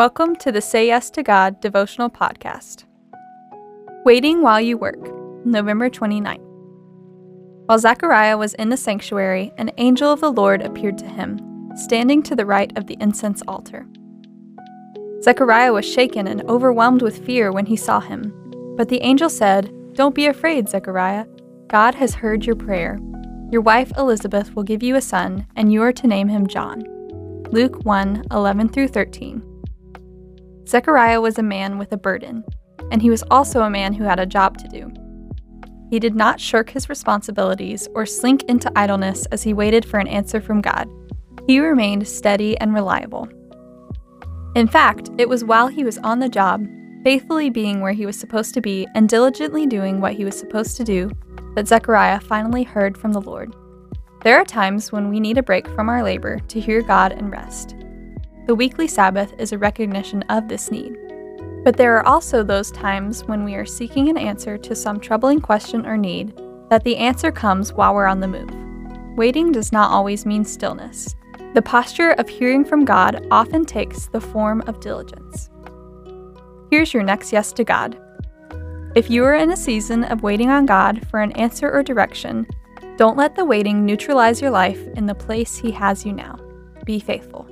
Welcome to the Say Yes to God devotional podcast. Waiting While You Work, November 29. While Zechariah was in the sanctuary, an angel of the Lord appeared to him, standing to the right of the incense altar. Zechariah was shaken and overwhelmed with fear when he saw him. But the angel said, Don't be afraid, Zechariah. God has heard your prayer. Your wife Elizabeth will give you a son, and you are to name him John. Luke 1 11 through 13. Zechariah was a man with a burden, and he was also a man who had a job to do. He did not shirk his responsibilities or slink into idleness as he waited for an answer from God. He remained steady and reliable. In fact, it was while he was on the job, faithfully being where he was supposed to be and diligently doing what he was supposed to do, that Zechariah finally heard from the Lord. There are times when we need a break from our labor to hear God and rest. The weekly Sabbath is a recognition of this need. But there are also those times when we are seeking an answer to some troubling question or need, that the answer comes while we're on the move. Waiting does not always mean stillness. The posture of hearing from God often takes the form of diligence. Here's your next yes to God. If you are in a season of waiting on God for an answer or direction, don't let the waiting neutralize your life in the place He has you now. Be faithful.